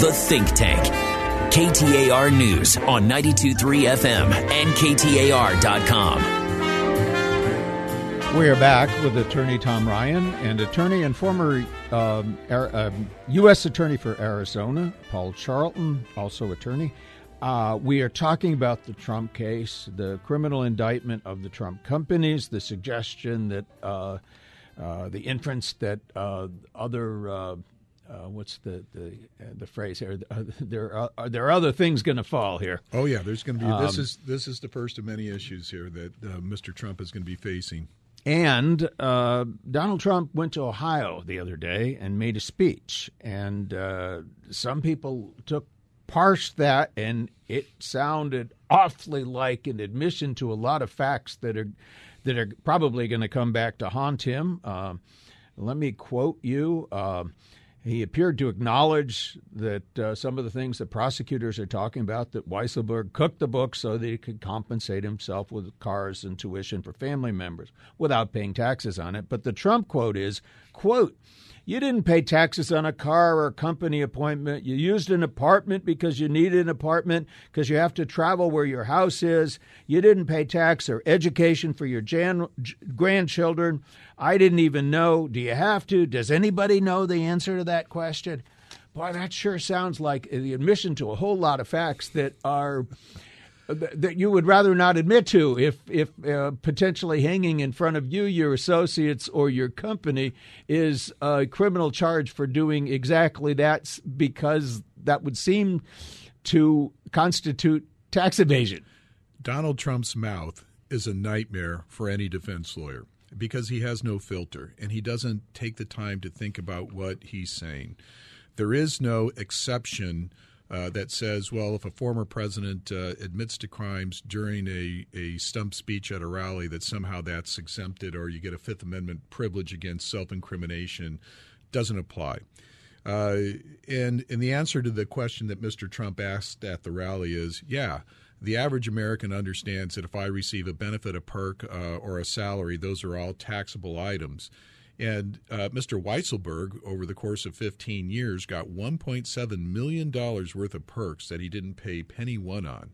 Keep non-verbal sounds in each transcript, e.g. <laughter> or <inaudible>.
The Think Tank. KTAR News on 923 FM and KTAR.com. We are back with attorney Tom Ryan and attorney and former um, uh, U.S. Attorney for Arizona, Paul Charlton, also attorney. Uh, we are talking about the Trump case, the criminal indictment of the Trump companies, the suggestion that uh, uh the inference that uh, other uh, what's the the, the phrase here? there are, are there other things going to fall here? Oh yeah, there's going to be. Um, this is this is the first of many issues here that Mr. Trump is going to be facing. And uh, Donald Trump went to Ohio the other day and made a speech. And uh, some people took parsed that, and it sounded awfully like an admission to a lot of facts that are that are probably going to come back to haunt him. Uh, let me quote you. He appeared to acknowledge that uh, some of the things that prosecutors are talking about, that Weisselberg cooked the book so that he could compensate himself with cars and tuition for family members without paying taxes on it. But the Trump quote is, quote, you didn't pay taxes on a car or a company appointment. You used an apartment because you needed an apartment because you have to travel where your house is. You didn't pay tax or education for your jan- grandchildren. I didn't even know. Do you have to? Does anybody know the answer to that question? Boy, that sure sounds like the admission to a whole lot of facts that are that you would rather not admit to if if uh, potentially hanging in front of you your associates or your company is a criminal charge for doing exactly that because that would seem to constitute tax evasion. Donald Trump's mouth is a nightmare for any defense lawyer because he has no filter and he doesn't take the time to think about what he's saying. There is no exception uh, that says, well, if a former president uh, admits to crimes during a, a stump speech at a rally, that somehow that's exempted or you get a Fifth Amendment privilege against self incrimination, doesn't apply. Uh, and, and the answer to the question that Mr. Trump asked at the rally is yeah, the average American understands that if I receive a benefit, a perk, uh, or a salary, those are all taxable items. And uh, Mr. Weisselberg, over the course of 15 years, got $1.7 million worth of perks that he didn't pay penny one on.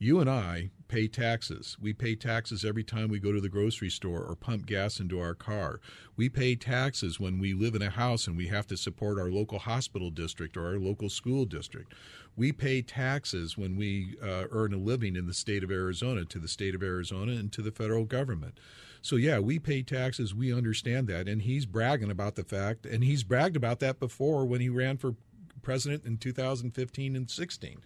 You and I pay taxes. We pay taxes every time we go to the grocery store or pump gas into our car. We pay taxes when we live in a house and we have to support our local hospital district or our local school district. We pay taxes when we uh, earn a living in the state of Arizona to the state of Arizona and to the federal government. So yeah, we pay taxes. We understand that, and he's bragging about the fact, and he's bragged about that before when he ran for president in 2015 and 16,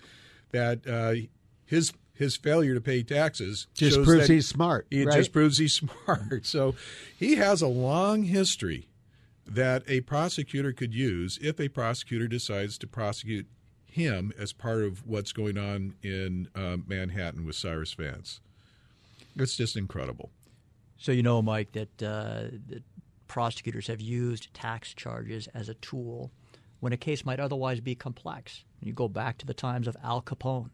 that uh, his his failure to pay taxes just proves he's smart. It right? just proves he's smart. So he has a long history that a prosecutor could use if a prosecutor decides to prosecute him as part of what's going on in uh, Manhattan with Cyrus Vance. It's just incredible. So you know, Mike, that, uh, that prosecutors have used tax charges as a tool when a case might otherwise be complex. You go back to the times of Al Capone.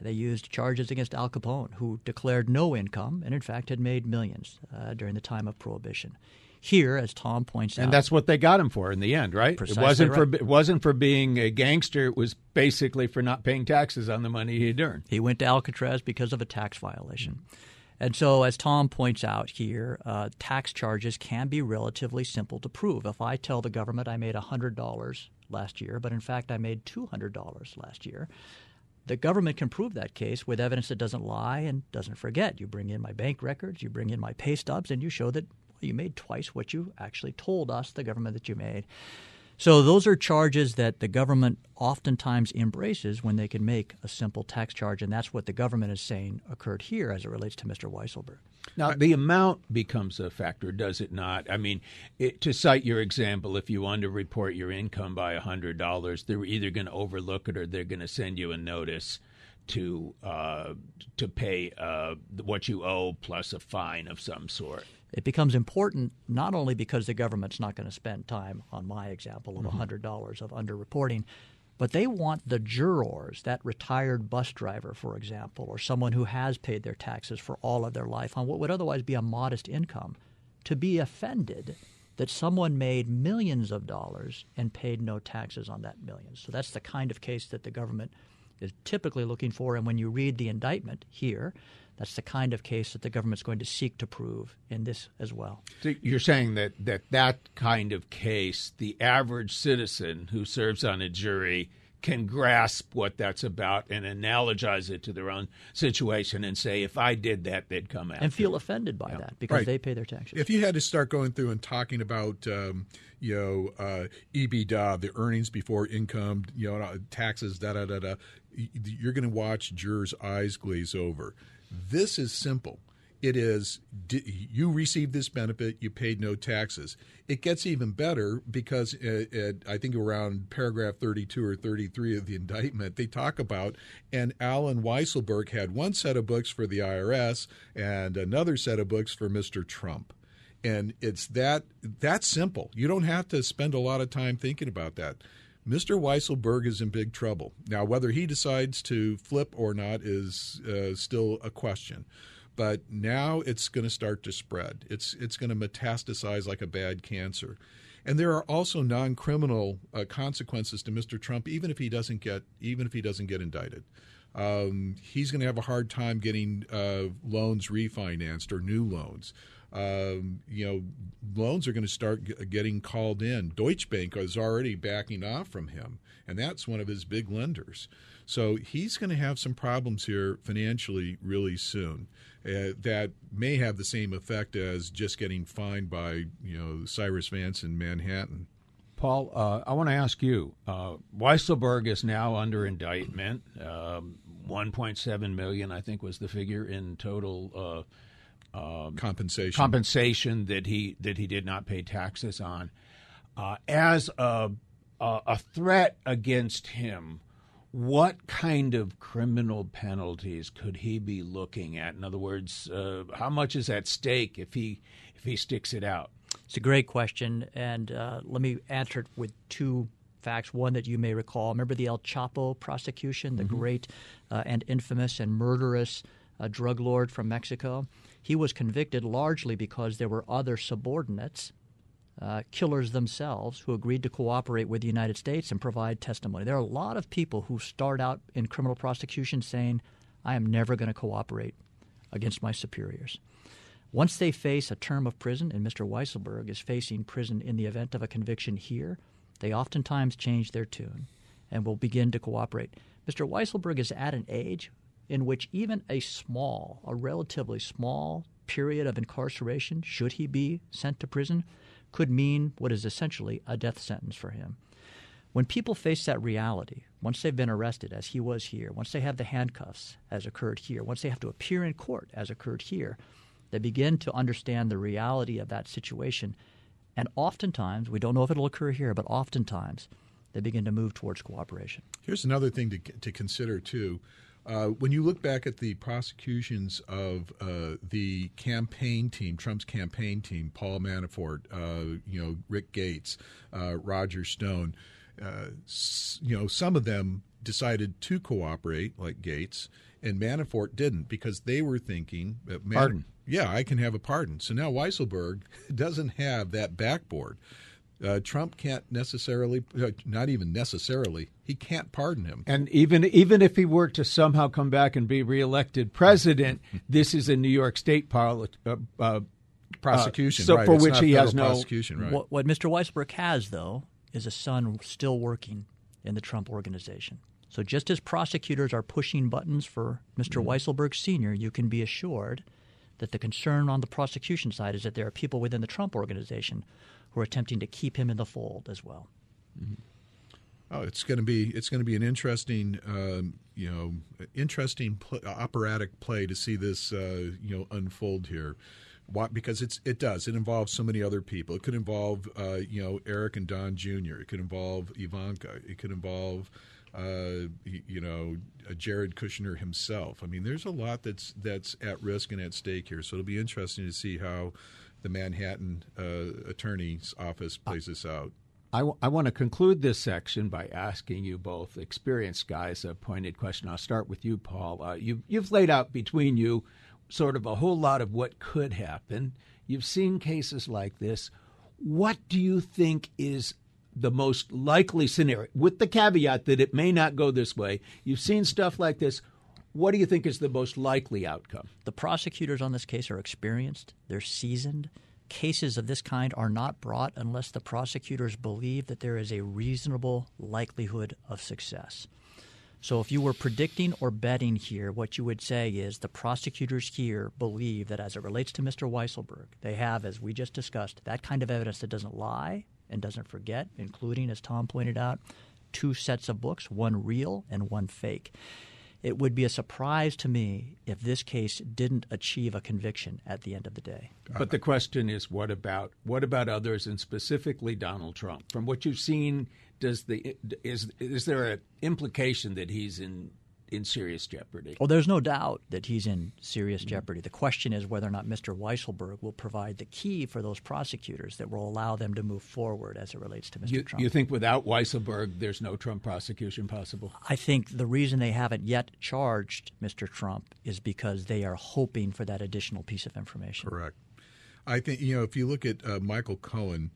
They used charges against Al Capone, who declared no income and, in fact, had made millions uh, during the time of Prohibition. Here, as Tom points and out, and that's what they got him for in the end, right? It wasn't right. for it wasn't for being a gangster. It was basically for not paying taxes on the money he'd earned. He went to Alcatraz because of a tax violation. Mm-hmm. And so, as Tom points out here, uh, tax charges can be relatively simple to prove. If I tell the government I made $100 last year, but in fact I made $200 last year, the government can prove that case with evidence that doesn't lie and doesn't forget. You bring in my bank records, you bring in my pay stubs, and you show that you made twice what you actually told us, the government, that you made. So those are charges that the government oftentimes embraces when they can make a simple tax charge, and that's what the government is saying occurred here as it relates to Mr. Weisselberg. Now, the amount becomes a factor, does it not? I mean, it, to cite your example, if you underreport your income by $100, they're either going to overlook it or they're going to send you a notice to uh, to pay uh, what you owe plus a fine of some sort it becomes important not only because the government's not going to spend time on my example of $100 mm-hmm. of underreporting, but they want the jurors, that retired bus driver, for example, or someone who has paid their taxes for all of their life on what would otherwise be a modest income, to be offended that someone made millions of dollars and paid no taxes on that million. So that's the kind of case that the government is typically looking for. And when you read the indictment here, that's the kind of case that the government's going to seek to prove in this as well. So you're saying that that, that kind of case, the average citizen who serves on a jury can grasp what that's about and analogize it to their own situation and say, if I did that, they'd come out and feel offended by yeah. that because right. they pay their taxes. If you had to start going through and talking about, um, you know, uh, EBITDA, the earnings before income, you know, taxes, da da da da, you're going to watch jurors' eyes glaze over. This is simple. It is you received this benefit, you paid no taxes. It gets even better because it, it, I think around paragraph 32 or 33 of the indictment, they talk about, and Allen Weisselberg had one set of books for the IRS and another set of books for Mr. Trump and it's that that simple. You don't have to spend a lot of time thinking about that. Mr. Weisselberg is in big trouble. Now, whether he decides to flip or not is uh, still a question. But now it's going to start to spread. It's it's going to metastasize like a bad cancer. And there are also non-criminal uh, consequences to Mr. Trump, even if he doesn't get even if he doesn't get indicted. Um, he's going to have a hard time getting uh, loans refinanced or new loans. Um, you know, loans are going to start g- getting called in. Deutsche Bank is already backing off from him, and that's one of his big lenders. So he's going to have some problems here financially really soon uh, that may have the same effect as just getting fined by you know Cyrus Vance in Manhattan. Paul, uh, I want to ask you. Uh, Weisselberg is now under indictment. Um, 1.7 million, I think, was the figure in total uh, um, compensation. Compensation that he that he did not pay taxes on. Uh, as a, a, a threat against him, what kind of criminal penalties could he be looking at? In other words, uh, how much is at stake if he if he sticks it out? It's a great question, and uh, let me answer it with two facts. One that you may recall: remember the El Chapo prosecution, the mm-hmm. great uh, and infamous and murderous uh, drug lord from Mexico. He was convicted largely because there were other subordinates uh, killers themselves who agreed to cooperate with the United States and provide testimony. There are a lot of people who start out in criminal prosecution saying, I am never going to cooperate against my superiors. Once they face a term of prison, and Mr. Weisselberg is facing prison in the event of a conviction here, they oftentimes change their tune and will begin to cooperate. Mr. Weisselberg is at an age in which even a small, a relatively small period of incarceration, should he be sent to prison, could mean what is essentially a death sentence for him. When people face that reality, once they've been arrested, as he was here, once they have the handcuffs, as occurred here, once they have to appear in court, as occurred here, they begin to understand the reality of that situation. And oftentimes, we don't know if it'll occur here, but oftentimes, they begin to move towards cooperation. Here's another thing to, to consider, too. Uh, when you look back at the prosecutions of uh, the campaign team, Trump's campaign team, Paul Manafort, uh, you know, Rick Gates, uh, Roger Stone, uh, s- you know, some of them decided to cooperate, like Gates, and Manafort didn't because they were thinking, Man- pardon. Yeah, I can have a pardon. So now Weisselberg <laughs> doesn't have that backboard. Uh, Trump can't necessarily, uh, not even necessarily, he can't pardon him. And even even if he were to somehow come back and be reelected president, <laughs> this is a New York State pilot, uh, uh, prosecution, so right. for it's which he has no prosecution. Right. What, what Mr. Weisselberg has, though, is a son still working in the Trump organization. So just as prosecutors are pushing buttons for mister mm-hmm. Weisselberg Sr., you can be assured that the concern on the prosecution side is that there are people within the Trump organization who are attempting to keep him in the fold as well. Mm-hmm. Oh, it's going to be it's going to be an interesting um, you know interesting pl- operatic play to see this uh, you know unfold here. Why, because it's it does it involves so many other people. It could involve uh, you know Eric and Don Jr. It could involve Ivanka. It could involve uh, you know Jared Kushner himself. I mean, there's a lot that's that's at risk and at stake here. So it'll be interesting to see how the Manhattan uh, attorney's office plays this out. I, w- I want to conclude this section by asking you both experienced guys a pointed question. I'll start with you, Paul. Uh, you've, you've laid out between you sort of a whole lot of what could happen. You've seen cases like this. What do you think is the most likely scenario, with the caveat that it may not go this way? You've seen stuff like this. What do you think is the most likely outcome? The prosecutors on this case are experienced, they're seasoned. Cases of this kind are not brought unless the prosecutors believe that there is a reasonable likelihood of success. So, if you were predicting or betting here, what you would say is the prosecutors here believe that as it relates to Mr. Weisselberg, they have, as we just discussed, that kind of evidence that doesn't lie and doesn't forget, including, as Tom pointed out, two sets of books, one real and one fake. It would be a surprise to me if this case didn't achieve a conviction at the end of the day. But the question is, what about what about others, and specifically Donald Trump? From what you've seen, does the is is there an implication that he's in in serious jeopardy. Well, there's no doubt that he's in serious mm-hmm. jeopardy. The question is whether or not Mr. Weisselberg will provide the key for those prosecutors that will allow them to move forward as it relates to Mr. You, Trump. You think without Weisselberg, there's no Trump prosecution possible? I think the reason they haven't yet charged Mr. Trump is because they are hoping for that additional piece of information. Correct. I think, you know, if you look at uh, Michael Cohen,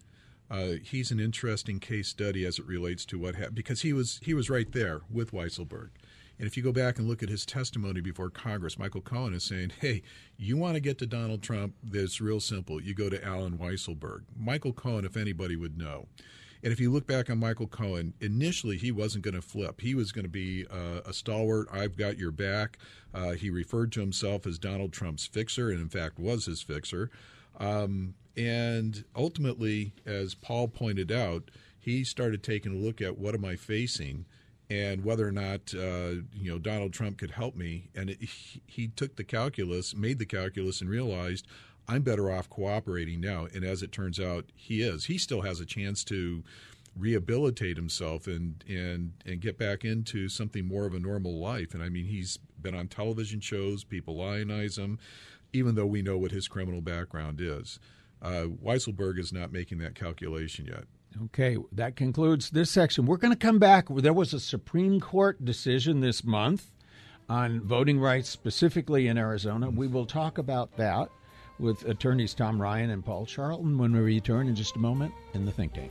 uh, he's an interesting case study as it relates to what happened because he was he was right there with Weisselberg. And if you go back and look at his testimony before Congress, Michael Cohen is saying, hey, you want to get to Donald Trump, it's real simple. You go to Allen Weisselberg. Michael Cohen, if anybody would know. And if you look back on Michael Cohen, initially he wasn't going to flip. He was going to be uh, a stalwart. I've got your back. Uh, he referred to himself as Donald Trump's fixer, and in fact was his fixer. Um, and ultimately, as Paul pointed out, he started taking a look at what am I facing and whether or not uh, you know Donald Trump could help me. And it, he, he took the calculus, made the calculus, and realized I'm better off cooperating now. And as it turns out, he is. He still has a chance to rehabilitate himself and and and get back into something more of a normal life. And I mean, he's been on television shows. People lionize him, even though we know what his criminal background is. Uh, Weisselberg is not making that calculation yet. Okay, that concludes this section. We're going to come back. There was a Supreme Court decision this month on voting rights, specifically in Arizona. We will talk about that with attorneys Tom Ryan and Paul Charlton when we return in just a moment in the Think Tank.